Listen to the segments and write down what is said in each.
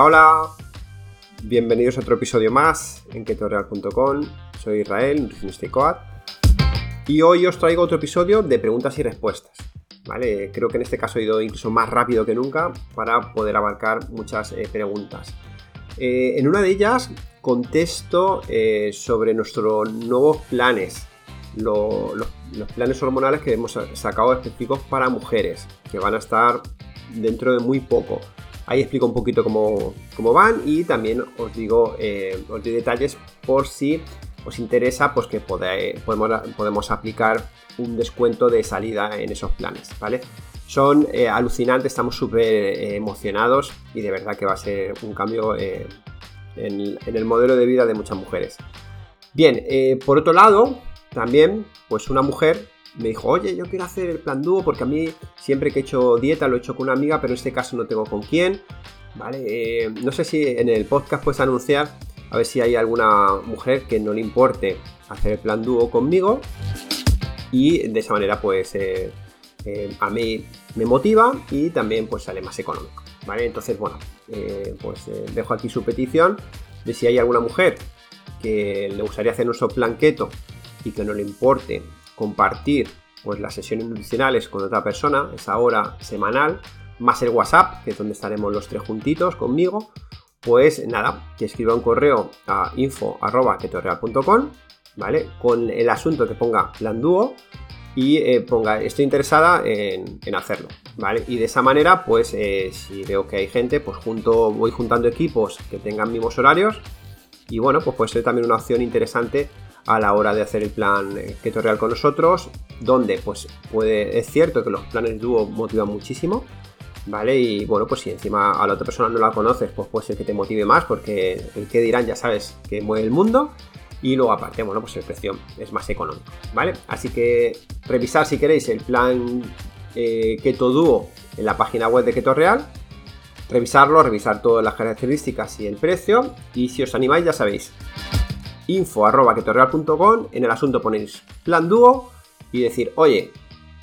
Hola. Bienvenidos a otro episodio más en ketoreal.com. Soy Israel, nutricionista y coad. Y hoy os traigo otro episodio de preguntas y respuestas. ¿Vale? Creo que en este caso he ido incluso más rápido que nunca para poder abarcar muchas eh, preguntas. Eh, en una de ellas contesto eh, sobre nuestros nuevos planes, los planes hormonales que hemos sacado específicos para mujeres, que van a estar dentro de muy poco. Ahí explico un poquito cómo, van y también os digo, eh, os doy detalles por si os interesa, pues que podemos, podemos aplicar un descuento de salida en esos planes, ¿vale? Son eh, alucinantes, estamos súper eh, emocionados y de verdad que va a ser un cambio en, en, el modelo de vida de muchas mujeres. Bien, por otro lado, también, pues una mujer me dijo, oye, yo quiero hacer el plan dúo porque a mí siempre que he hecho dieta lo he hecho con una amiga, pero en este caso no tengo con quién. ¿Vale? Eh, no sé si en el podcast puedes anunciar a ver si hay alguna mujer que no le importe hacer el plan dúo conmigo y de esa manera pues eh, eh, a mí me motiva y también pues sale más económico. ¿Vale? Entonces, bueno, pues dejo aquí su petición de si hay alguna mujer que le gustaría hacer nuestro plan y que no le importe compartir pues, las sesiones nutricionales con otra persona, esa hora semanal, más el WhatsApp, que es donde estaremos los tres juntitos conmigo, pues nada, que escriba un correo a info.ketorreal.com, ¿vale? Con el asunto que ponga plan dúo y eh, ponga estoy interesada en, hacerlo, ¿vale? Y de esa manera, pues eh, si veo que hay gente, pues junto, voy juntando equipos que tengan mismos horarios y bueno, pues puede ser también una opción interesante a la hora de hacer el plan eh, Keto Real con nosotros, donde pues puede, es cierto que los planes dúo motivan muchísimo, ¿vale? Y bueno, pues si encima a la otra persona no la conoces, pues puede ser que te motive más, porque el que dirán ya sabes que mueve el mundo. Y luego aparte, bueno, pues el precio es más económico, ¿vale? Así que revisar si queréis el plan eh, Keto en la página web de Keto Real. Revisarlo, revisar todas las características y el precio. Y si os animáis, ya sabéis, info.ketorreal.com, en el asunto ponéis plan dúo y decir, oye,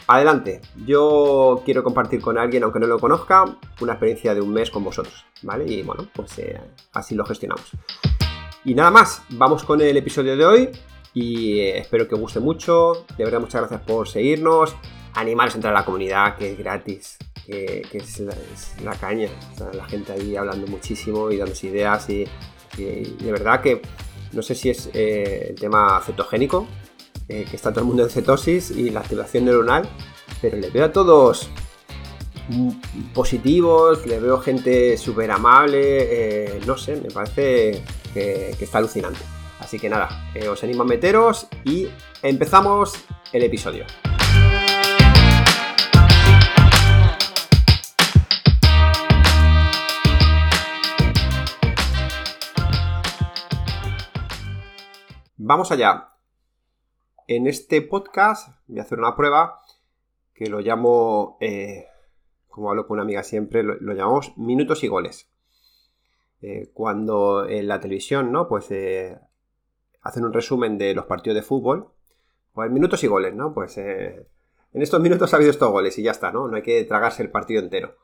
adelante, yo quiero compartir con alguien, aunque no lo conozca, una experiencia de un mes con vosotros, ¿vale? Y bueno, pues eh, así lo gestionamos. Y nada más, vamos con el episodio de hoy y eh, espero que os guste mucho. De verdad, muchas gracias por seguirnos. Animaros a entrar a la comunidad, que es gratis, que, es, la, caña. la gente ahí hablando muchísimo y dándose ideas y de verdad que no sé si es eh, el tema cetogénico, eh, que está todo el mundo en cetosis y la activación neuronal, pero le veo a todos positivos, le veo gente súper amable, eh, no sé, me parece que, está alucinante. Así que nada, os animo a meteros y empezamos el episodio. Vamos allá. En este podcast voy a hacer una prueba que lo llamo, eh, como hablo con una amiga siempre, lo, llamamos minutos y goles. Eh, cuando en la televisión, ¿no? Pues eh, hacen un resumen de los partidos de fútbol, pues minutos y goles, ¿no? Pues en estos minutos ha habido estos goles y ya está, ¿no? No hay que tragarse el partido entero.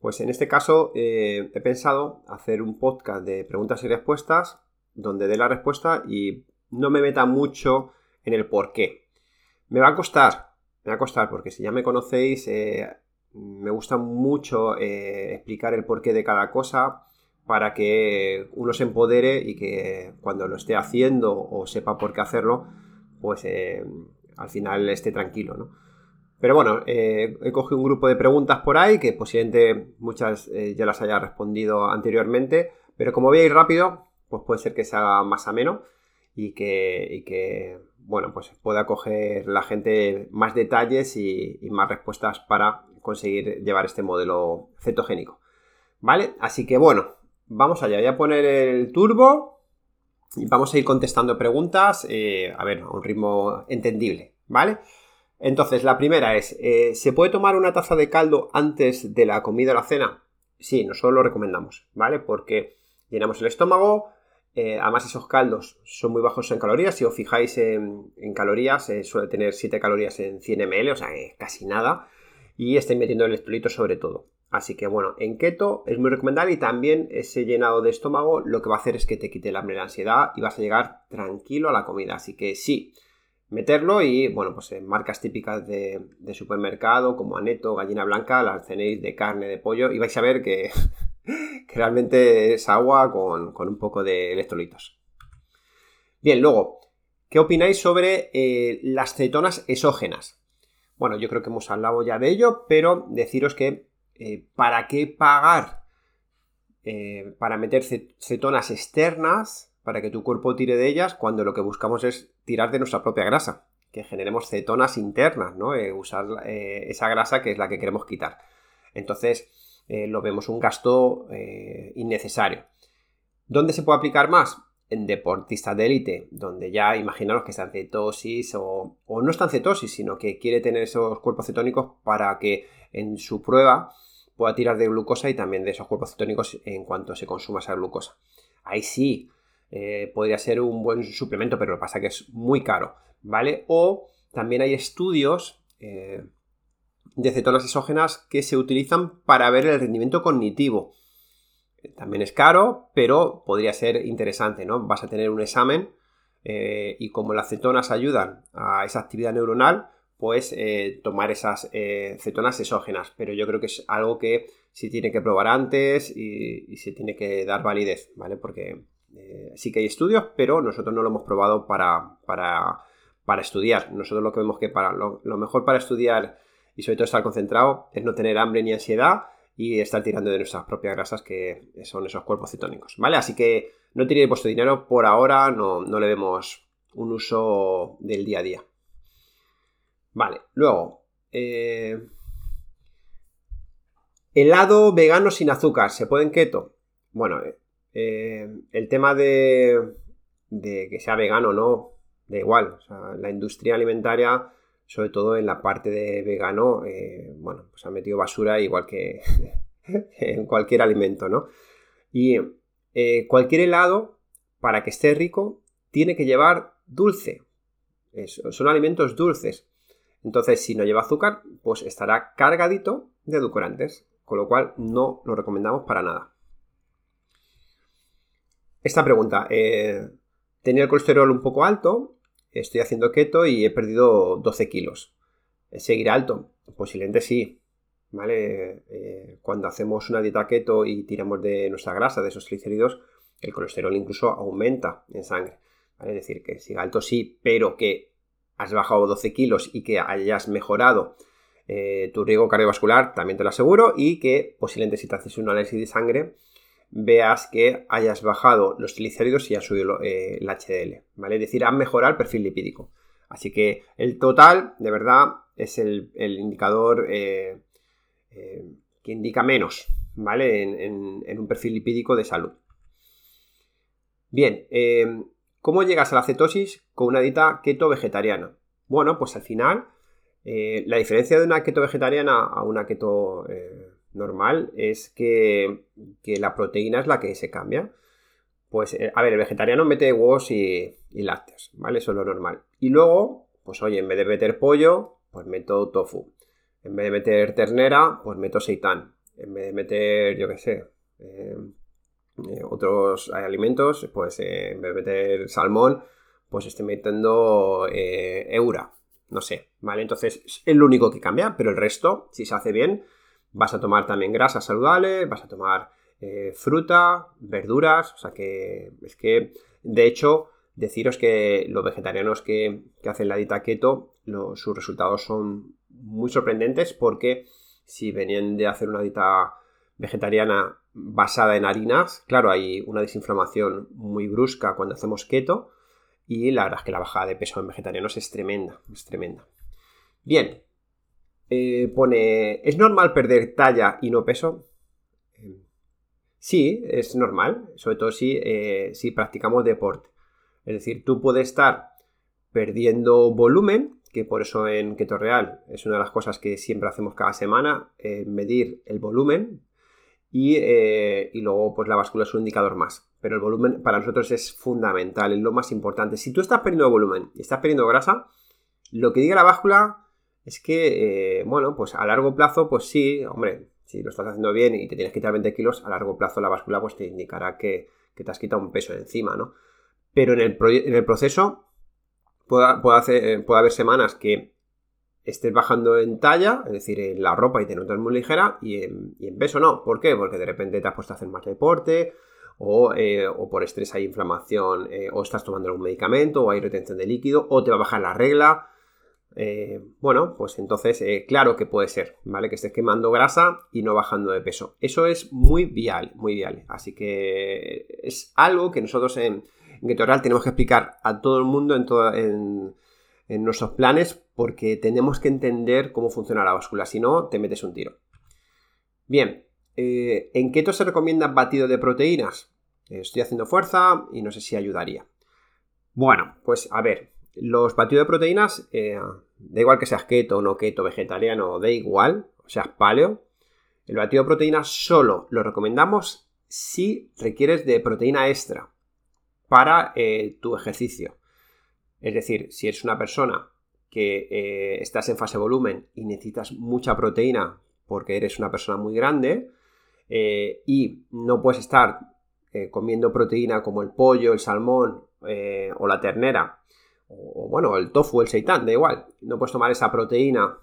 Pues en este caso he pensado hacer un podcast de preguntas y respuestas donde dé la respuesta y no me meta mucho en el por qué. Me va a costar, me va a costar, porque si ya me conocéis, eh, me gusta mucho eh, explicar el porqué de cada cosa para que uno se empodere y que cuando lo esté haciendo o sepa por qué hacerlo, pues eh, al final esté tranquilo, ¿no? Pero bueno, he cogido un grupo de preguntas por ahí que posiblemente muchas ya las haya respondido anteriormente, pero como veis rápido, pues puede ser que sea más ameno y que, que bueno, pues pueda coger la gente más detalles y, más respuestas para conseguir llevar este modelo cetogénico. ¿Vale? Así que bueno, vamos allá. Voy a poner el turbo y vamos a ir contestando preguntas, eh, a ver, a un ritmo entendible, ¿vale? Entonces, la primera es, eh, ¿se puede tomar una taza de caldo antes de la comida o la cena? Sí, nosotros lo recomendamos, ¿vale? Porque llenamos el estómago, eh, además, esos caldos son muy bajos en calorías. Si os fijáis en, calorías, eh, suele tener 7 calorías en 100 ml, o sea, casi nada. Y estáis metiendo electrolitos sobre todo. Así que bueno, en keto es muy recomendable y también ese llenado de estómago lo que va a hacer es que te quite la ansiedad y vas a llegar tranquilo a la comida. Así que sí, meterlo y bueno, pues en marcas típicas de, supermercado como Aneto, Gallina Blanca, las tenéis de carne, de pollo y vais a ver que, realmente es agua con, un poco de electrolitos. Bien, luego, ¿qué opináis sobre eh, las cetonas exógenas? Bueno, yo creo que hemos hablado ya de ello, pero deciros que eh, ¿para qué pagar eh, para meter cetonas externas para que tu cuerpo tire de ellas cuando lo que buscamos es tirar de nuestra propia grasa? Que generemos cetonas internas, ¿no? Usar esa grasa que es la que queremos quitar. Entonces, lo vemos un gasto innecesario. ¿Dónde se puede aplicar más? en deportistas de élite, donde ya imaginaros que está en cetosis o, o, no está en cetosis, sino que quiere tener esos cuerpos cetónicos para que en su prueba pueda tirar de glucosa y también de esos cuerpos cetónicos en cuanto se consuma esa glucosa. Ahí sí eh, podría ser un buen suplemento, pero lo que pasa es que es muy caro, ¿vale? O también hay estudios eh, de cetonas exógenas que se utilizan para ver el rendimiento cognitivo. También es caro, pero podría ser interesante, ¿no? Vas a tener un examen eh, y como las cetonas ayudan a esa actividad neuronal, pues eh, tomar esas eh, cetonas exógenas. Pero yo creo que es algo que se tiene que probar antes y, se tiene que dar validez, ¿vale? Porque sí que hay estudios, pero nosotros no lo hemos probado para, para, estudiar. Nosotros lo que vemos que para lo, mejor para estudiar y sobre todo estar concentrado es no tener hambre ni ansiedad y estar tirando de nuestras propias grasas que son esos cuerpos cetónicos, ¿vale? Así que no tiréis vuestro dinero por ahora, no, no le vemos un uso del día a día. Vale, luego. Eh, helado vegano sin azúcar, ¿se puede en keto? Bueno, eh, el tema de, que sea vegano no, da igual. La industria alimentaria, sobre todo en la parte de vegano, bueno, pues ha metido basura igual que en cualquier alimento, ¿no? Y cualquier helado, para que esté rico, tiene que llevar dulce. son alimentos dulces. Entonces, si no lleva azúcar, pues estará cargadito de edulcorantes, con lo cual no lo recomendamos para nada. Esta pregunta, eh, tenía el colesterol un poco alto, estoy haciendo keto y he perdido 12 kilos. ¿Seguirá alto? Posiblemente sí. ¿Vale? Eh, cuando hacemos una dieta keto y tiramos de nuestra grasa, de esos triglicéridos, el colesterol incluso aumenta en sangre. Es decir, que siga alto sí, pero que has bajado 12 kilos y que hayas mejorado eh, tu riesgo cardiovascular, también te lo aseguro, y que posiblemente si te haces un análisis de sangre veas que hayas bajado los triglicéridos y has subido eh, el HDL, ¿vale? Es decir, has mejorado el perfil lipídico. Así que el total, de verdad, es el, indicador eh, que indica menos, ¿vale? En, en, un perfil lipídico de salud. Bien, ¿Cómo llegas a la cetosis con una dieta keto vegetariana? Bueno, pues al final, eh, la diferencia de una keto vegetariana a una keto eh, normal es que, la proteína es la que se cambia. Pues, eh, a ver, el vegetariano mete huevos y, lácteos, ¿vale? Eso es lo normal. Y luego, pues oye, en vez de meter pollo, pues meto tofu. En vez de meter ternera, pues meto seitán. En vez de meter, yo qué sé, eh, otros alimentos, pues eh, en vez de meter salmón, pues estoy metiendo eh, eura, no sé, ¿vale? Entonces es lo único que cambia, pero el resto, si se hace bien, vas a tomar también grasa saludable, vas a tomar fruta, verduras, o sea que es que, de hecho, deciros que los vegetarianos que, hacen la dieta keto, sus resultados son muy sorprendentes porque si venían de hacer una dieta vegetariana basada en harinas, claro, hay una desinflamación muy brusca cuando hacemos keto y la verdad es que la bajada de peso en vegetarianos es tremenda, es tremenda. Bien, eh, pone, ¿es normal perder talla y no peso? sí, es normal, sobre todo si, eh, si practicamos deporte. Es decir, tú puedes estar perdiendo volumen, que por eso en Keto Real es una de las cosas que siempre hacemos cada semana, eh, medir el volumen eh, y, luego, pues la báscula es un indicador más. Pero el volumen para nosotros es fundamental, es lo más importante. Si tú estás perdiendo volumen y estás perdiendo grasa, lo que diga la báscula es que, eh, bueno, pues a largo plazo, pues sí, hombre, Si lo estás haciendo bien y te tienes que quitar 20 kilos, a largo plazo la báscula pues te indicará que, te has quitado un peso encima, ¿no? Pero en el, en el proceso puede, hacer, puede haber semanas que estés bajando en talla, es decir, en la ropa y te notas muy ligera, y en, peso no. ¿Por qué? Porque de repente te has puesto a hacer más deporte, o, eh, por estrés hay inflamación, eh, o estás tomando algún medicamento, o hay retención de líquido, o te va a bajar la regla. Eh, bueno, pues entonces, claro que puede ser, ¿vale? Que estés quemando grasa y no bajando de peso. Eso es muy vial, muy vial. Así que es algo que nosotros en, en tenemos que explicar a todo el mundo en, todo, en nuestros planes porque tenemos que entender cómo funciona la báscula, si no, te metes un tiro. Bien, eh, ¿en keto se recomienda batido de proteínas? estoy haciendo fuerza y no sé si ayudaría. Bueno, pues a ver, los batidos de proteínas, eh, da igual que seas keto, no keto, vegetariano, da igual, o seas paleo, el batido de proteínas solo lo recomendamos si requieres de proteína extra para eh, tu ejercicio. Es decir, si eres una persona que eh, estás en fase volumen y necesitas mucha proteína porque eres una persona muy grande y no puedes estar comiendo proteína como el pollo, el salmón o la ternera o, bueno, el tofu, el seitán, da igual. No puedes tomar esa proteína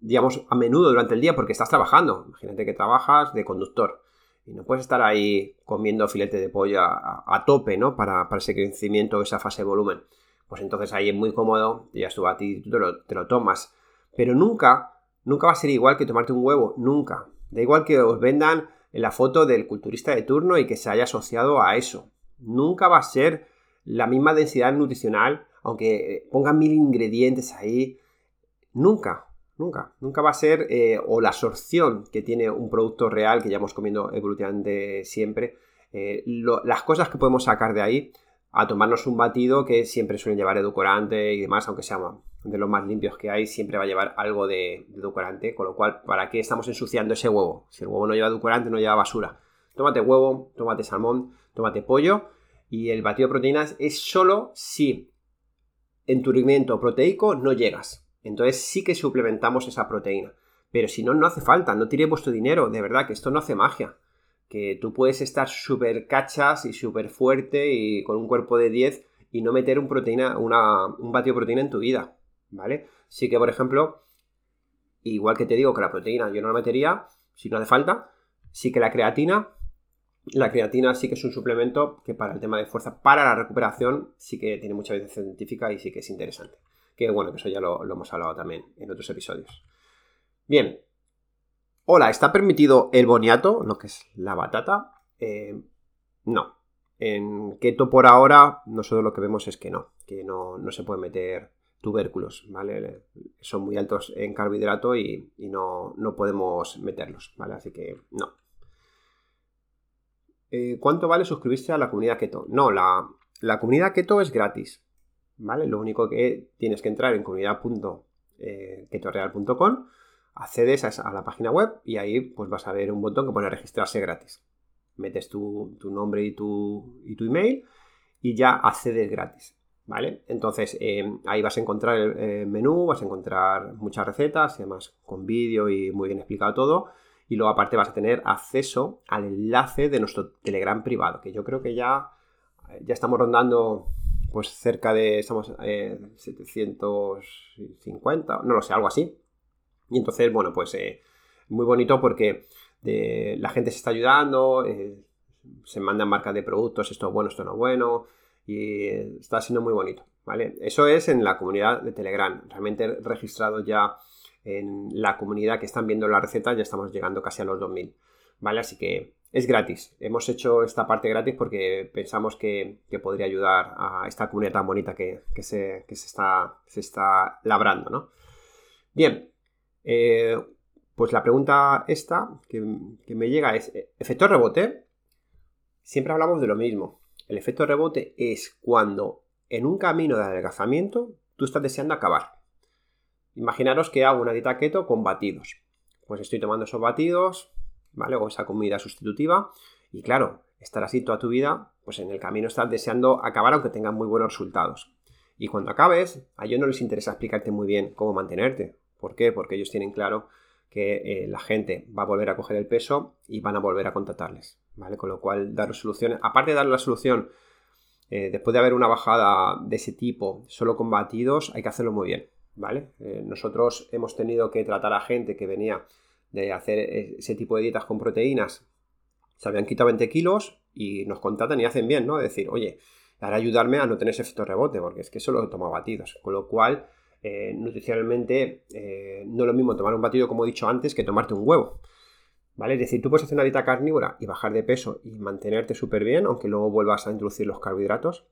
digamos a menudo durante el día porque estás trabajando. Imagínate que trabajas de conductor y no puedes estar ahí comiendo filete de pollo a, tope, ¿no? Para, ese crecimiento, esa fase de volumen. Pues entonces ahí es muy cómodo, ya estuvo a ti, tú te lo, tomas. Pero nunca, nunca va a ser igual que tomarte un huevo, nunca. Da igual que os vendan la foto del culturista de turno y que se haya asociado a eso. Nunca va a ser la misma densidad nutricional, aunque pongan mil ingredientes ahí. Nunca, Nunca, nunca va a ser eh, o la absorción que tiene un producto real que ya hemos comiendo evolutivamente siempre. Eh, las cosas que podemos sacar de ahí a tomarnos un batido que siempre suelen llevar edulcorante y demás, aunque sea de los más limpios que hay, siempre va a llevar algo de, edulcorante, con lo cual, ¿para qué estamos ensuciando ese huevo? Si el huevo no lleva edulcorante, no lleva basura. Tómate huevo, tómate salmón, tómate pollo y el batido de proteínas es solo si en tu rendimiento proteico no llegas. Entonces sí que suplementamos esa proteína. Pero si no, no hace falta, no tire vuestro dinero, de verdad, que esto no hace magia. Que tú puedes estar súper cachas y súper fuerte y con un cuerpo de 10 y no meter un proteína, una, un batido de proteína en tu vida, ¿vale? Sí que, por ejemplo, igual que te digo que la proteína yo no la metería, si no hace falta, sí que la creatina, la creatina sí que es un suplemento que para el tema de fuerza, para la recuperación, sí que tiene mucha evidencia científica y sí que es interesante que bueno, que eso ya lo, hemos hablado también en otros episodios. Bien. Hola, ¿está permitido el boniato, lo que es la batata? Eh, no. En keto por ahora, nosotros lo que vemos es que no, que no, se puede meter tubérculos, ¿vale? Son muy altos en carbohidrato y, no, podemos meterlos, ¿vale? Así que no. Eh, ¿Cuánto vale suscribirse a la comunidad keto? No, la, la comunidad keto es gratis. ¿vale? Lo único que tienes que entrar en comunidad.ketoreal.com, accedes a, la página web y ahí pues vas a ver un botón que pone registrarse gratis. Metes tu, nombre y tu, y tu, email y ya accedes gratis, ¿vale? Entonces eh, ahí vas a encontrar el, menú, vas a encontrar muchas recetas, además con vídeo y muy bien explicado todo. Y luego aparte vas a tener acceso al enlace de nuestro Telegram privado, que yo creo que ya, ya estamos rondando pues cerca de, estamos eh, 750, no lo sé, algo así. Y entonces, bueno, pues eh, muy bonito porque la gente se está ayudando, eh, se mandan marcas de productos, esto es bueno, esto no es bueno, y está siendo muy bonito, ¿vale? Eso es en la comunidad de Telegram, realmente registrado ya en la comunidad que están viendo la receta, ya estamos llegando casi a los 2000, ¿vale? Así que es gratis. Hemos hecho esta parte gratis porque pensamos que, podría ayudar a esta comunidad tan bonita que, se, está, se está labrando, ¿no? Bien, eh, pues la pregunta esta que, me llega es, ¿efecto rebote? Siempre hablamos de lo mismo. El efecto rebote es cuando en un camino de adelgazamiento tú estás deseando acabar. Imaginaros que hago una dieta keto con batidos. Pues estoy tomando esos batidos, ¿vale? O esa comida sustitutiva. Y claro, estar así toda tu vida, pues en el camino estás deseando acabar aunque tengas muy buenos resultados. Y cuando acabes, a ellos no les interesa explicarte muy bien cómo mantenerte. ¿Por qué? Porque ellos tienen claro que eh, la gente va a volver a coger el peso y van a volver a contratarles, ¿vale? Con lo cual, dar soluciones, aparte de darle la solución, eh, después de haber una bajada de ese tipo solo con batidos, hay que hacerlo muy bien, ¿vale? Eh, nosotros hemos tenido que tratar a gente que venía de hacer ese tipo de dietas con proteínas, se habían quitado 20 kilos y nos contratan y hacen bien, ¿no? decir, oye, para ayudarme a no tener ese efecto rebote, porque es que solo he tomado batidos, con lo cual eh, nutricionalmente eh, no es lo mismo tomar un batido, como he dicho antes, que tomarte un huevo. ¿Vale? Es decir, tú puedes hacer una dieta carnívora y bajar de peso y mantenerte súper bien, aunque luego vuelvas a introducir los carbohidratos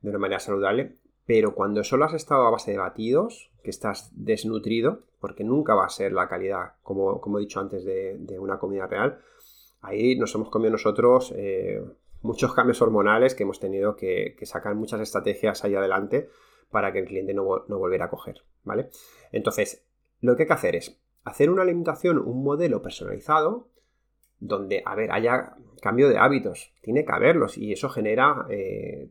de una manera saludable. Pero cuando solo has estado a base de batidos, que estás desnutrido, porque nunca va a ser la calidad, como, como he dicho antes, de, una comida real, ahí nos hemos comido nosotros eh, muchos cambios hormonales que hemos tenido que, sacar muchas estrategias ahí adelante para que el cliente no, volviera a coger, ¿vale? Entonces, lo que hay que hacer es hacer una alimentación, un modelo personalizado, donde, a ver, haya cambio de hábitos, tiene que haberlos y eso genera eh,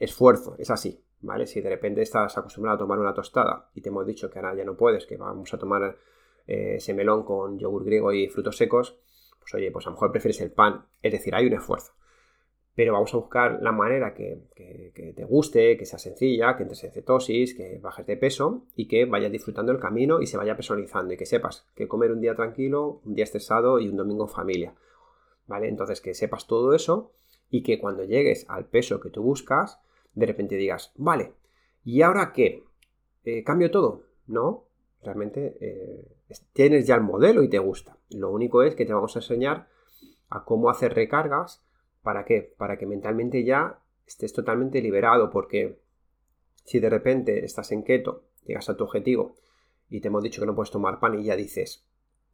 esfuerzo, es así, ¿vale? Si de repente estás acostumbrado a tomar una tostada y te hemos dicho que ahora ya no puedes, que vamos a tomar eh, ese melón con yogur griego y frutos secos, pues oye, pues a lo mejor prefieres el pan, es decir, hay un esfuerzo pero vamos a buscar la manera que, te guste, que sea sencilla, que entres en cetosis, que bajes de peso y que vayas disfrutando el camino y se vaya personalizando y que sepas que comer un día tranquilo, un día estresado y un domingo en familia. ¿Vale? Entonces que sepas todo eso y que cuando llegues al peso que tú buscas, de repente digas, vale, ¿y ahora qué? Eh, ¿Cambio todo? No, realmente eh, tienes ya el modelo y te gusta. Lo único es que te vamos a enseñar a cómo hacer recargas ¿Para qué? Para que mentalmente ya estés totalmente liberado, porque si de repente estás en keto, llegas a tu objetivo y te hemos dicho que no puedes tomar pan y ya dices,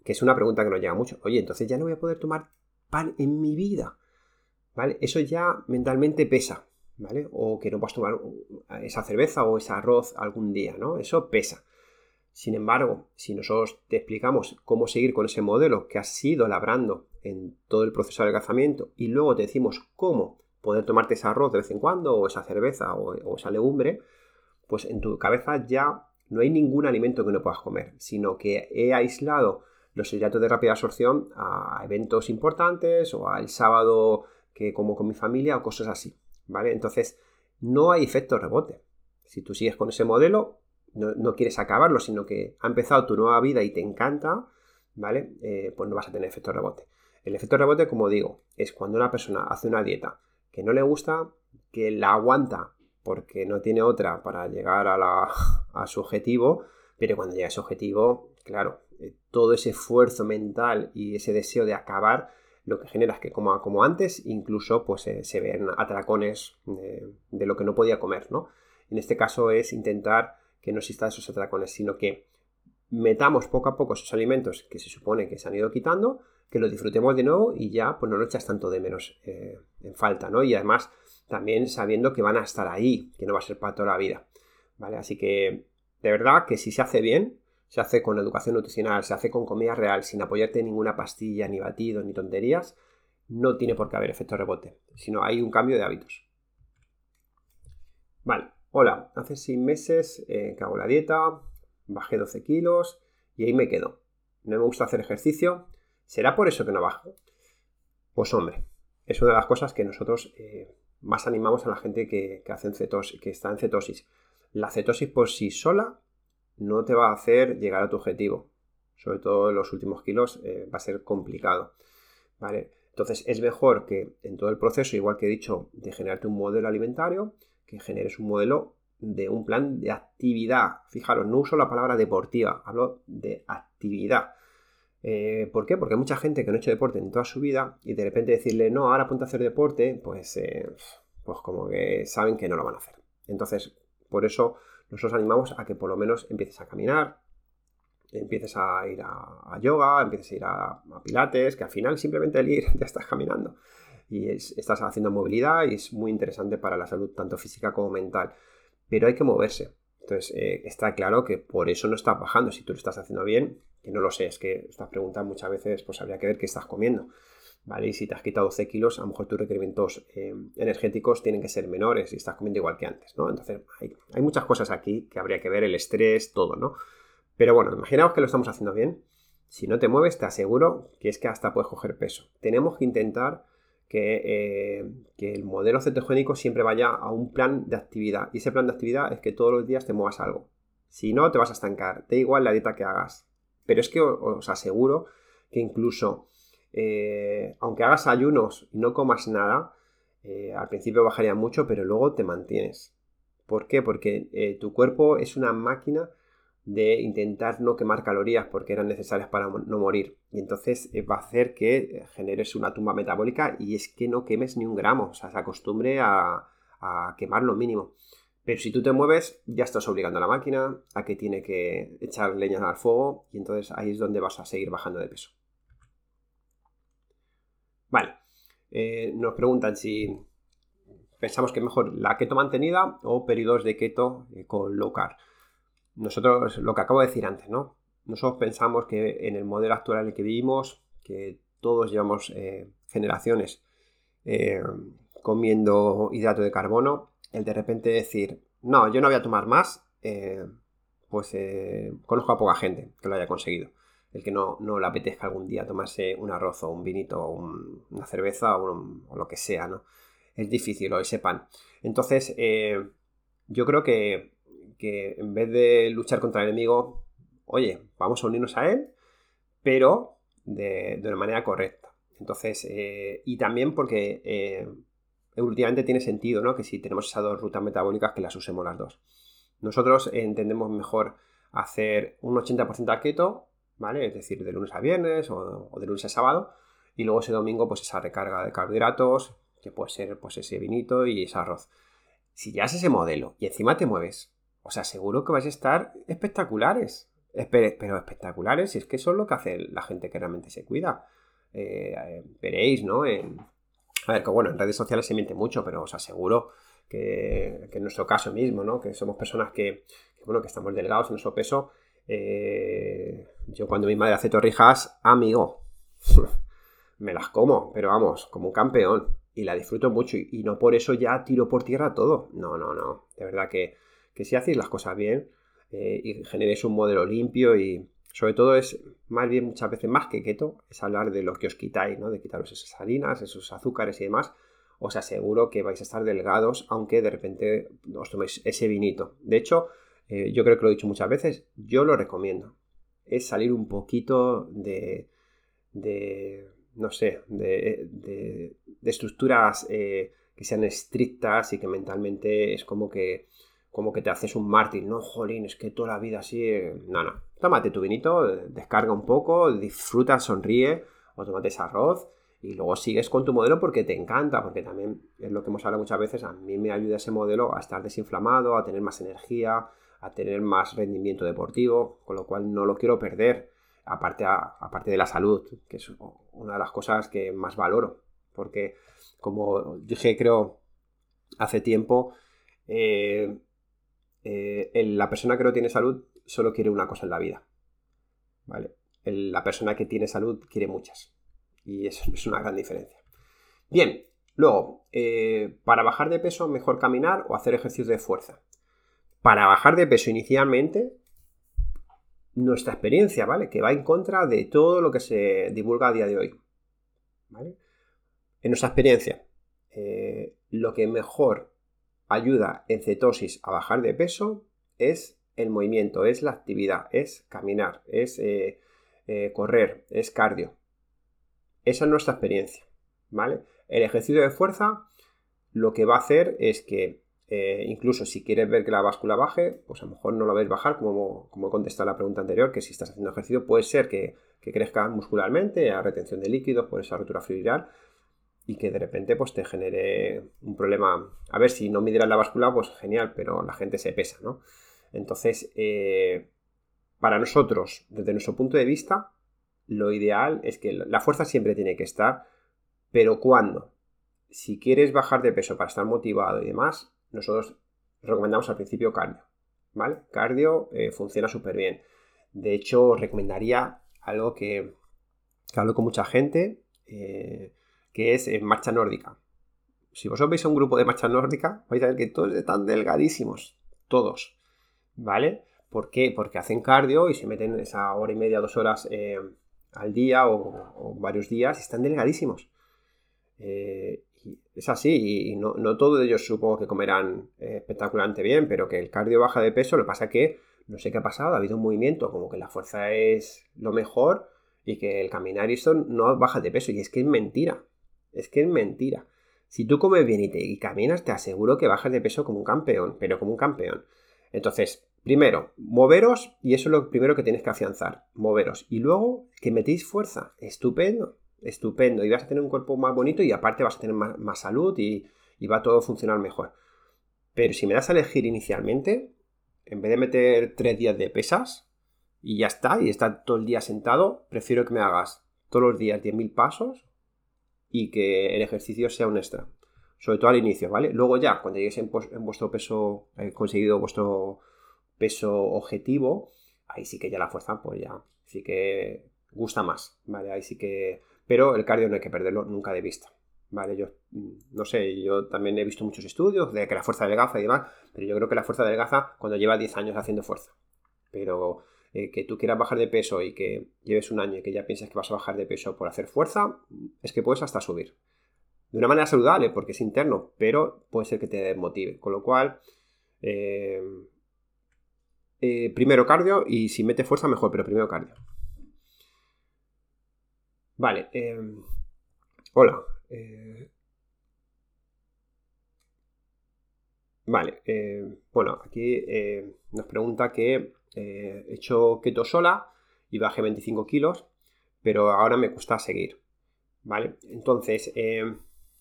que es una pregunta que nos llega mucho, oye, entonces ya no voy a poder tomar pan en mi vida, ¿vale? Eso ya mentalmente pesa, ¿vale? O que no puedas tomar esa cerveza o ese arroz algún día, ¿no? Eso pesa. Sin embargo, si nosotros te explicamos cómo seguir con ese modelo que has ido labrando en todo el proceso de adelgazamiento y luego te decimos cómo poder tomarte ese arroz de vez en cuando o esa cerveza o, esa legumbre, pues en tu cabeza ya no hay ningún alimento que no puedas comer, sino que he aislado los hidratos de rápida absorción a eventos importantes o al sábado que como con mi familia o cosas así, ¿vale? Entonces, no hay efecto rebote. Si tú sigues con ese modelo, no, quieres acabarlo, sino que ha empezado tu nueva vida y te encanta, ¿vale? Eh, pues no vas a tener efecto rebote. El efecto rebote, como digo, es cuando una persona hace una dieta que no le gusta, que la aguanta porque no tiene otra para llegar a, su objetivo, pero cuando llega a ese objetivo, claro, eh, todo ese esfuerzo mental y ese deseo de acabar, lo que genera es que como antes, incluso pues eh, se ven atracones de, de, lo que no podía comer, ¿no? En este caso es intentar que no exista esos atracones, sino que metamos poco a poco esos alimentos que se supone que se han ido quitando, que los disfrutemos de nuevo y ya pues no lo echas tanto de menos eh, en falta, ¿no? Y además también sabiendo que van a estar ahí, que no va a ser para toda la vida, ¿vale? Así que de verdad que si se hace bien, se hace con educación nutricional, se hace con comida real, sin apoyarte en ninguna pastilla, ni batido, ni tonterías, no tiene por qué haber efecto rebote, sino hay un cambio de hábitos. Vale, Hola, hace 6 meses eh, que hago la dieta, bajé 12 kilos y ahí me quedo. No me gusta hacer ejercicio. ¿Será por eso que no bajo? Pues hombre, es una de las cosas que nosotros eh, más animamos a la gente que, hace cetosis, que está en cetosis. La cetosis por sí sola no te va a hacer llegar a tu objetivo. Sobre todo en los últimos kilos eh, va a ser complicado. ¿vale? Entonces es mejor que en todo el proceso, igual que he dicho, de generarte un modelo alimentario, que generes un modelo de un plan de actividad. Fijaros, no uso la palabra deportiva, hablo de actividad. Eh, ¿Por qué? Porque hay mucha gente que no ha hecho deporte en toda su vida y de repente decirle, no, ahora ponte a hacer deporte, pues, eh, pues como que saben que no lo van a hacer. Entonces, por eso nosotros animamos a que por lo menos empieces a caminar, empieces a ir a, yoga, empieces a ir a, pilates, que al final simplemente el ir ya estás caminando y estás haciendo movilidad y es muy interesante para la salud tanto física como mental. Pero hay que moverse. Entonces eh, está claro que por eso no estás bajando. Si tú lo estás haciendo bien, que no lo sé, es que estas preguntas muchas veces pues habría que ver qué estás comiendo. ¿Vale? Y si te has quitado 12 kilos, a lo mejor tus requerimientos eh, energéticos tienen que ser menores y estás comiendo igual que antes, ¿no? Entonces hay, hay muchas cosas aquí que habría que ver, el estrés, todo, ¿no? Pero bueno, imaginaos que lo estamos haciendo bien Si no te mueves, te aseguro que es que hasta puedes coger peso. Tenemos que intentar que, eh, que, el modelo cetogénico siempre vaya a un plan de actividad. Y ese plan de actividad es que todos los días te muevas algo. Si no, te vas a estancar. Da igual la dieta que hagas. Pero es que os aseguro que incluso, eh, aunque hagas ayunos y no comas nada, eh, al principio bajaría mucho, pero luego te mantienes. ¿Por qué? Porque eh, tu cuerpo es una máquina de intentar no quemar calorías porque eran necesarias para no morir. Y entonces va a hacer que generes una tumba metabólica y es que no quemes ni un gramo, o sea, se acostumbre a, a quemar lo mínimo. Pero si tú te mueves, ya estás obligando a la máquina a que tiene que echar leña al fuego y entonces ahí es donde vas a seguir bajando de peso. Vale, eh, nos preguntan si pensamos que mejor la keto mantenida o periodos de keto eh, con low carb. Nosotros, lo que acabo de decir antes, ¿no? Nosotros pensamos que en el modelo actual en el que vivimos, que todos llevamos eh, generaciones comiendo hidrato de carbono, el de repente decir, no, yo no voy a tomar más, pues conozco a poca gente que lo haya conseguido. El que no, no le apetezca algún día tomarse un arroz o un vinito o una cerveza o, lo que sea, ¿no? Es difícil, o ese pan. Entonces, eh, yo creo que, que, en vez de luchar contra el enemigo, oye, vamos a unirnos a él, pero de, de una manera correcta. Entonces, y también porque últimamente tiene sentido, ¿no? Que si tenemos esas dos rutas metabólicas, que las usemos las dos. Nosotros entendemos mejor hacer un 80% a keto, ¿vale? Es decir, de lunes a viernes o, de lunes a sábado. Y luego ese domingo, pues esa recarga de carbohidratos, que puede ser pues ese vinito y ese arroz. Si ya es ese modelo y encima te mueves, os aseguro que vais a estar espectaculares. Pero espectaculares, y es que eso es lo que hace la gente que realmente se cuida. Eh, eh, veréis, ¿no? En, a ver, que bueno, en redes sociales se miente mucho, pero os aseguro que, en nuestro caso mismo, ¿no? Que somos personas que, bueno, que estamos delgados en nuestro peso. Eh, yo cuando mi madre hace torrijas, amigo, me las como, pero vamos, como un campeón. Y la disfruto mucho y, no por eso ya tiro por tierra todo. No, no, no. De verdad que, si hacéis las cosas bien eh, y generéis un modelo limpio y, sobre todo es, más bien muchas veces más que keto, es hablar de lo que os quitáis, ¿no? De quitaros esas harinas, esos azúcares y demás. Os aseguro que vais a estar delgados, aunque de repente os toméis ese vinito. De hecho, eh, yo creo que lo he dicho muchas veces, yo lo recomiendo. Es salir un poquito de, de no sé, de, de, estructuras eh, que sean estrictas y que mentalmente es como que como que te haces un mártir, no, jolín, es que toda la vida así. Eh, no, no. Tómate tu vinito, descarga un poco, disfruta, sonríe, o tómate ese arroz y luego sigues con tu modelo porque te encanta, porque también es lo que hemos hablado muchas veces, a mí me ayuda ese modelo a estar desinflamado, a tener más energía, a tener más rendimiento deportivo, con lo cual no lo quiero perder, aparte, aparte de la salud, que es una de las cosas que más valoro, porque como dije creo hace tiempo, eh, eh, la persona que no tiene salud solo quiere una cosa en la vida. ¿Vale? la persona que tiene salud quiere muchas. Y eso es una gran diferencia. Bien, luego, eh, para bajar de peso, mejor caminar o hacer ejercicios de fuerza. Para bajar de peso inicialmente, nuestra experiencia, ¿vale? Que va en contra de todo lo que se divulga a día de hoy. En nuestra experiencia, eh, lo que mejor ayuda en cetosis a bajar de peso es el movimiento, es la actividad, es caminar, es eh, eh, correr, es cardio. Esa es nuestra experiencia, ¿vale? El ejercicio de fuerza lo que va a hacer es que eh, incluso si quieres ver que la báscula baje, pues a lo mejor no lo ves bajar, como, como he contestado la pregunta anterior, que si estás haciendo ejercicio puede ser que, que crezca muscularmente, a retención de líquidos por esa rotura fluvial, y que de repente pues te genere un problema. A ver, si no midieras la báscula, pues genial, pero la gente se pesa, ¿no? Entonces, eh, para nosotros, desde nuestro punto de vista, lo ideal es que la fuerza siempre tiene que estar, pero cuando, si quieres bajar de peso para estar motivado y demás, nosotros recomendamos al principio cardio, ¿vale? Cardio eh, funciona súper bien. De hecho, recomendaría algo que, hablo con mucha gente, eh, que es en marcha nórdica. Si vosotros veis un grupo de marcha nórdica, vais a ver que todos están delgadísimos, todos, ¿vale? ¿Por qué? Porque hacen cardio y se meten esa hora y media, dos horas eh, al día o, varios días y están delgadísimos. Eh, es así y no, no, todos ellos supongo que comerán eh, espectacularmente bien, pero que el cardio baja de peso, lo que pasa que no sé qué ha pasado, ha habido un movimiento como que la fuerza es lo mejor y que el caminar y esto no baja de peso y es que es mentira, es que es mentira. Si tú comes bien y, te, y caminas, te aseguro que bajas de peso como un campeón, pero como un campeón. Entonces, primero, moveros, y eso es lo primero que tienes que afianzar, moveros. Y luego, que metéis fuerza, estupendo, estupendo. Y vas a tener un cuerpo más bonito y aparte vas a tener más, salud y, va todo a funcionar mejor. Pero si me das a elegir inicialmente, en vez de meter tres días de pesas y ya está, y estar todo el día sentado, prefiero que me hagas todos los días 10.000 pasos y que el ejercicio sea un extra. Sobre todo al inicio, ¿vale? Luego ya, cuando lleguéis en, vuestro peso, he conseguido vuestro peso objetivo, ahí sí que ya la fuerza, pues ya, sí que gusta más, ¿vale? Ahí sí que... Pero el cardio no hay que perderlo nunca de vista, ¿vale? Yo, mm, no sé, yo también he visto muchos estudios de que la fuerza delgaza y demás, pero yo creo que la fuerza delgaza cuando lleva 10 años haciendo fuerza. Pero eh, que tú quieras bajar de peso y que lleves un año y que ya pienses que vas a bajar de peso por hacer fuerza, es que puedes hasta subir. De una manera saludable, porque es interno, pero puede ser que te desmotive. Con lo cual, eh, eh, primero cardio y si mete fuerza mejor, pero primero cardio. Vale. hola. vale. bueno, aquí nos pregunta que eh, he hecho keto sola y bajé 25 kilos, pero ahora me cuesta seguir. ¿Vale? Entonces, eh,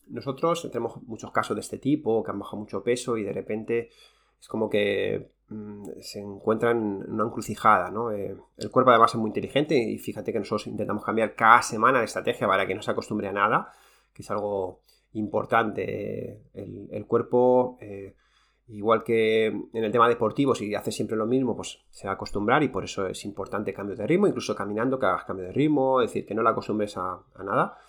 nosotros tenemos muchos casos de este tipo que han bajado mucho peso y de repente es como que se encuentran en una encrucijada, ¿no? Eh, el cuerpo además es muy inteligente y fíjate que nosotros intentamos cambiar cada semana de estrategia para que no se acostumbre a nada, que es algo importante. El, cuerpo Igual que en el tema deportivo, si haces siempre lo mismo, pues se va a acostumbrar y por eso es importante cambio de ritmo, incluso caminando que hagas cambio de ritmo, es decir, que no la acostumbres a, nada.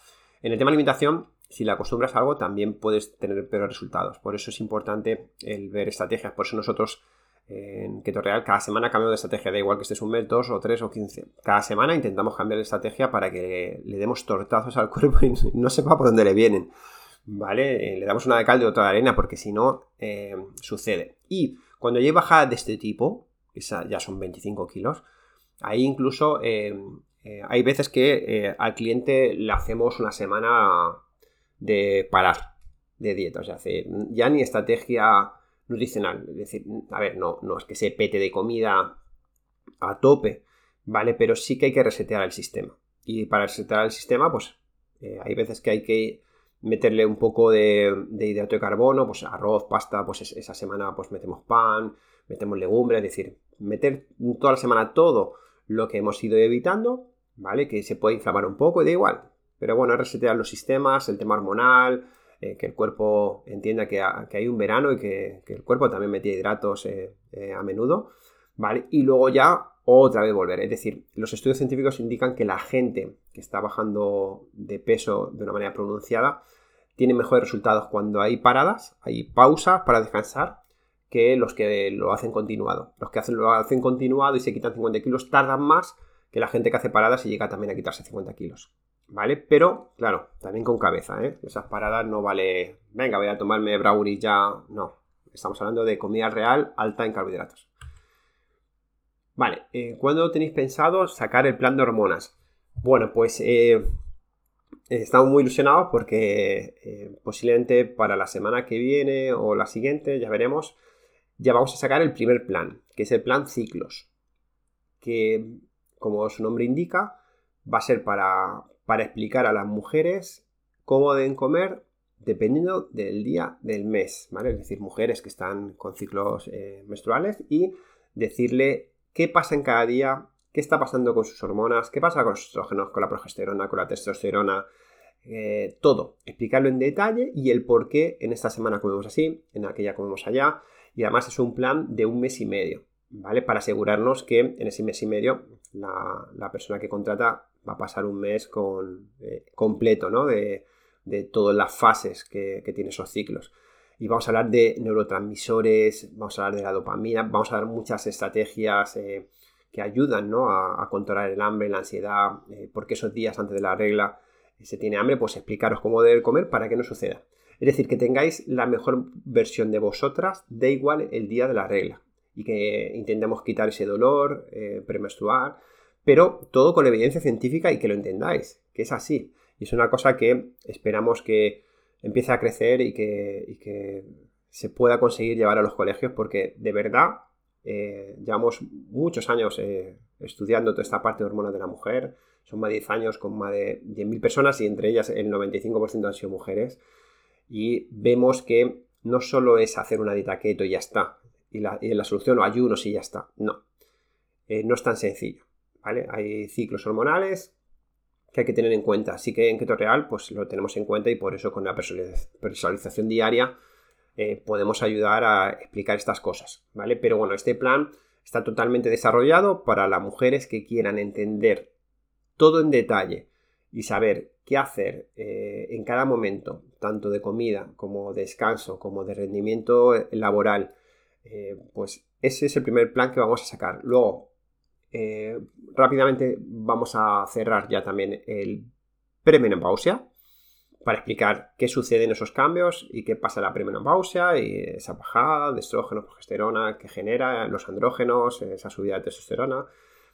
En el tema alimentación, si la acostumbras a algo, también puedes tener peores resultados. Por eso es importante el ver estrategias. Por eso nosotros en Keto Real cada semana cambiamos de estrategia. Da igual que estés un mes, dos o tres o quince. Cada semana intentamos cambiar de estrategia para que le demos tortazos al cuerpo y no sepa por dónde le vienen. ¿vale? Eh, le damos una de cal de otra de arena porque si no, eh, sucede. Y cuando hay bajada de este tipo, esa ya son 25 kilos, ahí incluso eh, hay veces que al cliente le hacemos una semana de parar de dieta, o sea, ya ni estrategia nutricional, es decir, a ver, no, no es que se pete de comida a tope, ¿vale? Pero sí que hay que resetear el sistema. Y para resetear el sistema, pues hay veces que hay que meterle un poco de, hidrato de carbono, pues arroz, pasta, pues esa semana pues metemos pan, metemos legumbres, es decir, meter toda la semana todo lo que hemos ido evitando, ¿vale? Que se puede inflamar un poco y da igual. Pero bueno, resetear los sistemas, el tema hormonal, eh, que el cuerpo entienda que, hay un verano y que, el cuerpo también metía hidratos eh, eh, a menudo, ¿vale? Y luego ya otra vez volver. Es decir, los estudios científicos indican que la gente que está bajando de peso de una manera pronunciada tiene mejores resultados cuando hay paradas, hay pausas para descansar, que los que lo hacen continuado. Los que hacen, lo hacen continuado y se quitan 50 kilos tardan más que la gente que hace paradas y llega también a quitarse 50 kilos. ¿Vale? Pero, claro, también con cabeza, ¿eh? Esas paradas no vale, venga, voy a tomarme brownie ya. No, estamos hablando de comida real alta en carbohidratos. Vale, eh, ¿cuándo tenéis pensado sacar el plan de hormonas? Bueno, pues eh, estamos muy ilusionados porque eh, posiblemente para la semana que viene o la siguiente, ya veremos, ya vamos a sacar el primer plan, que es el plan ciclos, que como su nombre indica, va a ser para, para explicar a las mujeres cómo deben comer dependiendo del día del mes, ¿vale? Es decir, mujeres que están con ciclos menstruales y decirle qué pasa en cada día, qué está pasando con sus hormonas, qué pasa con los estrógenos, con la progesterona, con la testosterona, eh, todo, explicarlo en detalle y el por qué en esta semana comemos así, en aquella comemos allá, y además es un plan de un mes y medio, ¿vale? Para asegurarnos que en ese mes y medio la, persona que contrata va a pasar un mes con, eh, completo, ¿no? De, todas las fases que, que tiene esos ciclos. y vamos a hablar de neurotransmisores, vamos a hablar de la dopamina, vamos a dar muchas estrategias eh, que ayudan ¿no? a, controlar el hambre, la ansiedad, eh, porque esos días antes de la regla se tiene hambre, pues explicaros cómo debe comer para que no suceda. Es decir, que tengáis la mejor versión de vosotras, de igual el día de la regla, y que intentemos quitar ese dolor eh, premenstrual, pero todo con evidencia científica y que lo entendáis, que es así. Y es una cosa que esperamos que empiece a crecer y que, se pueda conseguir llevar a los colegios porque de verdad eh, llevamos muchos años eh, estudiando toda esta parte de hormonas de la mujer. Son más de 10 años con más de 10.000 personas y entre ellas el 95% han sido mujeres. Y vemos que no solo es hacer una dieta keto y ya está. Y la, solución o ayunos y ya está. No. Eh, no es tan sencillo. ¿Vale? Hay ciclos hormonales que hay que tener en cuenta. Así que en Keto Real, pues lo tenemos en cuenta y por eso con la personalización diaria eh, podemos ayudar a explicar estas cosas, ¿vale? Pero bueno, este plan está totalmente desarrollado para las mujeres que quieran entender todo en detalle y saber qué hacer eh, en cada momento, tanto de comida como de descanso, como de rendimiento laboral, eh, pues ese es el primer plan que vamos a sacar. Luego, eh, rápidamente vamos a cerrar ya también el premenopausia para explicar qué sucede en esos cambios y qué pasa en la premenopausia y esa bajada de estrógeno, progesterona que genera los andrógenos, esa subida de testosterona,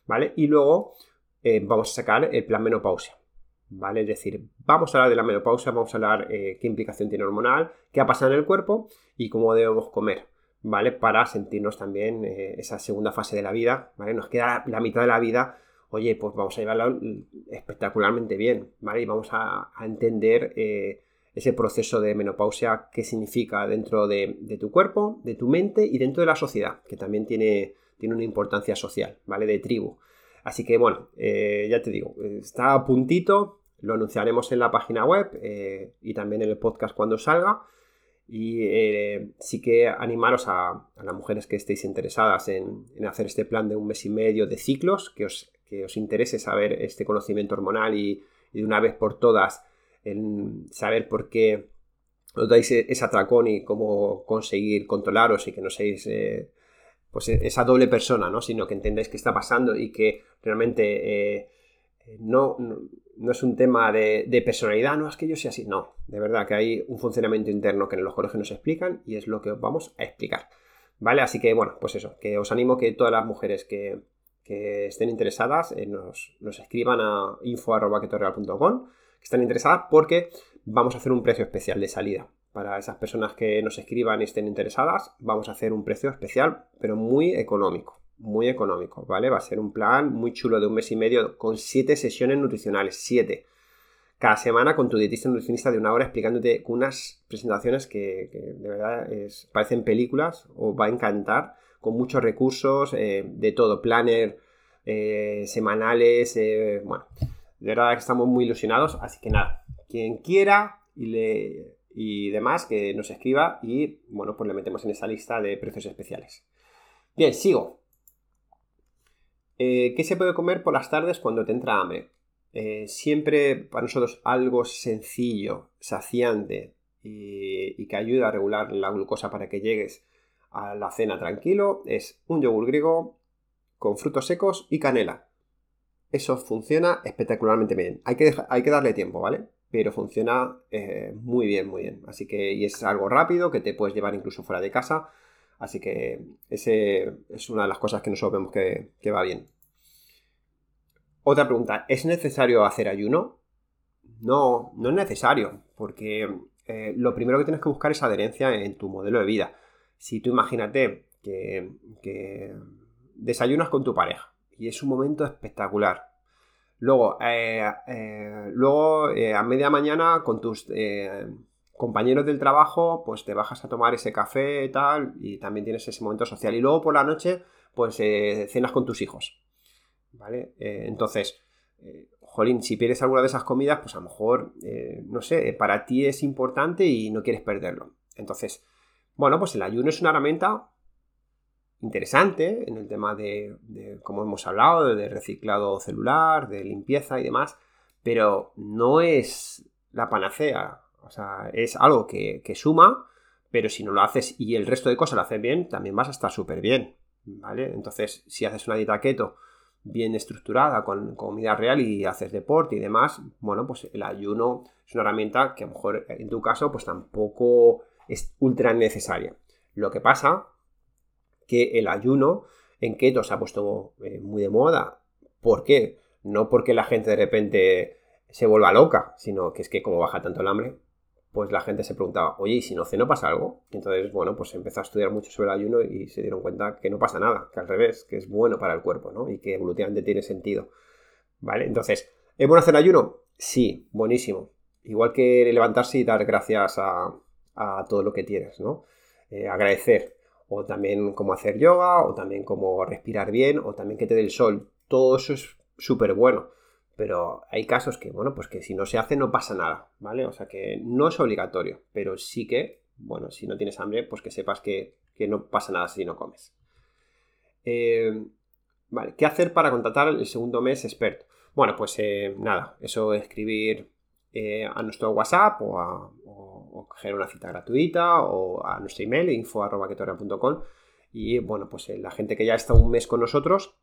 ¿vale? Y luego eh, vamos a sacar el plan menopausia, ¿vale? Es decir, vamos a hablar de la menopausia, vamos a hablar eh, qué implicación tiene hormonal, qué ha pasado en el cuerpo y cómo debemos comer. ¿Vale? Para sentirnos también eh, esa segunda fase de la vida, ¿vale? Nos queda la mitad de la vida, oye, pues vamos a llevarla espectacularmente bien, ¿vale? Y vamos a, entender eh, ese proceso de menopausia, qué significa dentro de, tu cuerpo, de tu mente y dentro de la sociedad, que también tiene, tiene una importancia social, ¿vale? De tribu. Así que bueno, eh, ya te digo, está a puntito, lo anunciaremos en la página web y también en el podcast cuando salga. Y eh, sí que animaros a, las mujeres que estéis interesadas en, hacer este plan de un mes y medio de ciclos, que os, que os interese saber este conocimiento hormonal y, de una vez por todas en saber por qué os dais e, ese atracón y cómo conseguir controlaros y que no seáis eh, pues e, esa doble persona, ¿no? sino que entendáis qué está pasando y que realmente eh, no, no es un tema de, personalidad, no es que yo sea así, no, de verdad que hay un funcionamiento interno que en los colegios nos explican y es lo que vamos a explicar. ¿Vale? Así que bueno, pues eso, que os animo que todas las mujeres que, estén interesadas eh, nos, escriban a info.ketorreal.com, que estén interesadas porque vamos a hacer un precio especial de salida. Para esas personas que nos escriban y estén interesadas, vamos a hacer un precio especial, pero muy económico muy económico, ¿vale? Va a ser un plan muy chulo de un mes y medio con siete sesiones nutricionales, siete. Cada semana con tu dietista nutricionista de una hora explicándote unas presentaciones que, de verdad parecen películas, o va a encantar, con muchos recursos, eh, de todo, planner, eh, semanales, eh, bueno, de verdad que estamos muy ilusionados, así que nada, quien quiera y, le, y demás, que nos escriba y, bueno, pues le metemos en esa lista de precios especiales. Bien, sigo. Eh, ¿Qué se puede comer por las tardes cuando te entra hambre? Eh, siempre para nosotros algo sencillo, saciante y, que ayuda a regular la glucosa para que llegues a la cena tranquilo es un yogur griego con frutos secos y canela. Eso funciona espectacularmente bien. Hay que, hay que darle tiempo, ¿vale? Pero funciona eh, muy bien, muy bien. Así que y es algo rápido que te puedes llevar incluso fuera de casa Así que ese es una de las cosas que nosotros vemos que, va bien. Otra pregunta, ¿es necesario hacer ayuno? No, no es necesario, porque eh, lo primero que tienes que buscar es adherencia en tu modelo de vida. Si tú imagínate que, desayunas con tu pareja y es un momento espectacular. Luego, eh, eh, luego a media mañana con tus compañeros del trabajo, pues te bajas a tomar ese café y tal, y también tienes ese momento social. Y luego por la noche, pues eh, cenas con tus hijos. ¿Vale? Eh, entonces, eh, jolín, si pierdes alguna de esas comidas, pues a lo mejor, no sé, para ti es importante y no quieres perderlo. Entonces, bueno, pues el ayuno es una herramienta interesante en el tema de, de como hemos hablado, de reciclado celular, de limpieza y demás, pero no es la panacea. O sea, es algo que, suma, Pero si no lo haces y el resto de cosas lo hacen bien, también vas a estar súper bien, ¿vale? Entonces, si haces una dieta keto bien estructurada, con comida real y haces deporte y demás, bueno, pues el ayuno es una herramienta que a lo mejor en tu caso pues tampoco es ultra necesaria. Lo que pasa que el ayuno en keto se ha puesto eh, muy de moda. ¿Por qué? No porque la gente de repente se vuelva loca, sino que es que como baja tanto el hambre, pues la gente se preguntaba, oye, ¿y si no ceno pasa algo? entonces, bueno, pues empezó a estudiar mucho sobre el ayuno y se dieron cuenta que no pasa nada, que al revés, que es bueno para el cuerpo, ¿no? Y que evolutivamente tiene sentido. ¿Vale? Entonces, ¿es bueno hacer ayuno? Sí, buenísimo. Igual que levantarse y dar gracias a, todo lo que tienes, ¿no? Eh, agradecer. O también cómo hacer yoga, o también cómo respirar bien, o también que te dé el sol. Todo eso es súper bueno. Pero hay casos que, bueno, pues que si no se hace no pasa nada, ¿vale? O sea que no es obligatorio, pero sí que, bueno, si no tienes hambre, pues que sepas que, no pasa nada si no comes. Eh, vale, ¿qué hacer para contratar el segundo mes experto? Bueno, pues eh, nada, eso escribir eh, a nuestro WhatsApp o, a, coger una cita gratuita o a nuestro email info.com y bueno, pues la gente que ya está un mes con nosotros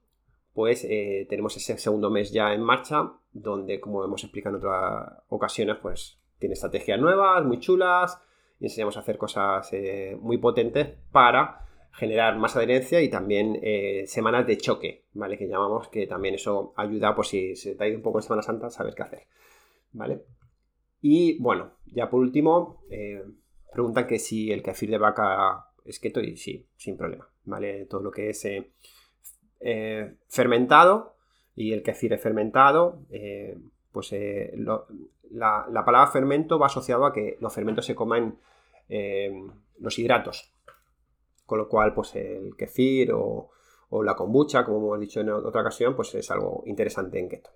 pues eh, tenemos ese segundo mes ya en marcha, donde, como hemos explicado en otras ocasiones, pues tiene estrategias nuevas, muy chulas, y enseñamos a hacer cosas eh, muy potentes para generar más adherencia y también eh, semanas de choque, ¿vale? Que llamamos que también eso ayuda, por si se te ha ido un poco en Semana Santa, saber qué hacer, ¿vale? Y bueno, ya por último, preguntan que si el kefir de vaca es keto y sí, sin problema, ¿vale? Todo lo que es eh, fermentado y el kefir es fermentado, eh, pues eh, la, palabra fermento va asociado a que los fermentos se comen los hidratos. Con lo cual, pues el kefir o, la kombucha, como hemos dicho en otra ocasión, pues es algo interesante en keto.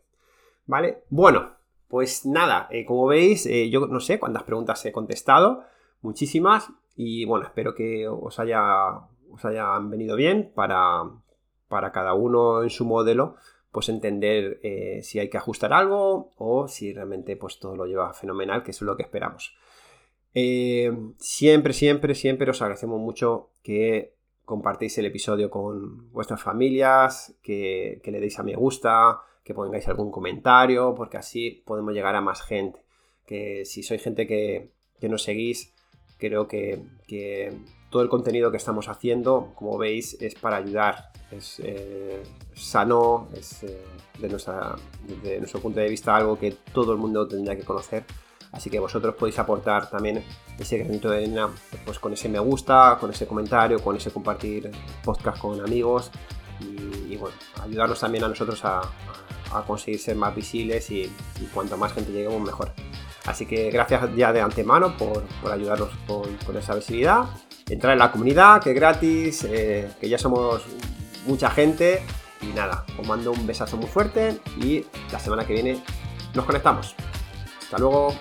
¿Vale? Bueno, pues nada, como veis, yo no sé cuántas preguntas he contestado, muchísimas, y bueno, espero que os haya os hayan venido bien para, para cada uno en su modelo, pues entender eh, si hay que ajustar algo o si realmente pues todo lo lleva fenomenal, que es lo que esperamos. Eh, siempre, siempre, siempre os agradecemos mucho que compartáis el episodio con vuestras familias, que, le deis a me gusta, que pongáis algún comentario, porque así podemos llegar a más gente. Que si sois gente que, que nos seguís, creo que, todo el contenido que estamos haciendo, como veis, es para ayudar. Es eh, sano, es eh, de desde nuestro punto de vista algo que todo el mundo tendría que conocer. Así que vosotros podéis aportar también ese granito de arena pues con ese me gusta, con ese comentario, con ese compartir podcast con amigos y, bueno, ayudarnos también a nosotros a, conseguir ser más visibles y, y cuanto más gente lleguemos mejor. Así que gracias ya de antemano por, ayudarnos con, esa visibilidad. Entrar en la comunidad, que es gratis, eh, que ya somos mucha gente. Y nada, os mando un besazo muy fuerte y la semana que viene nos conectamos. Hasta luego.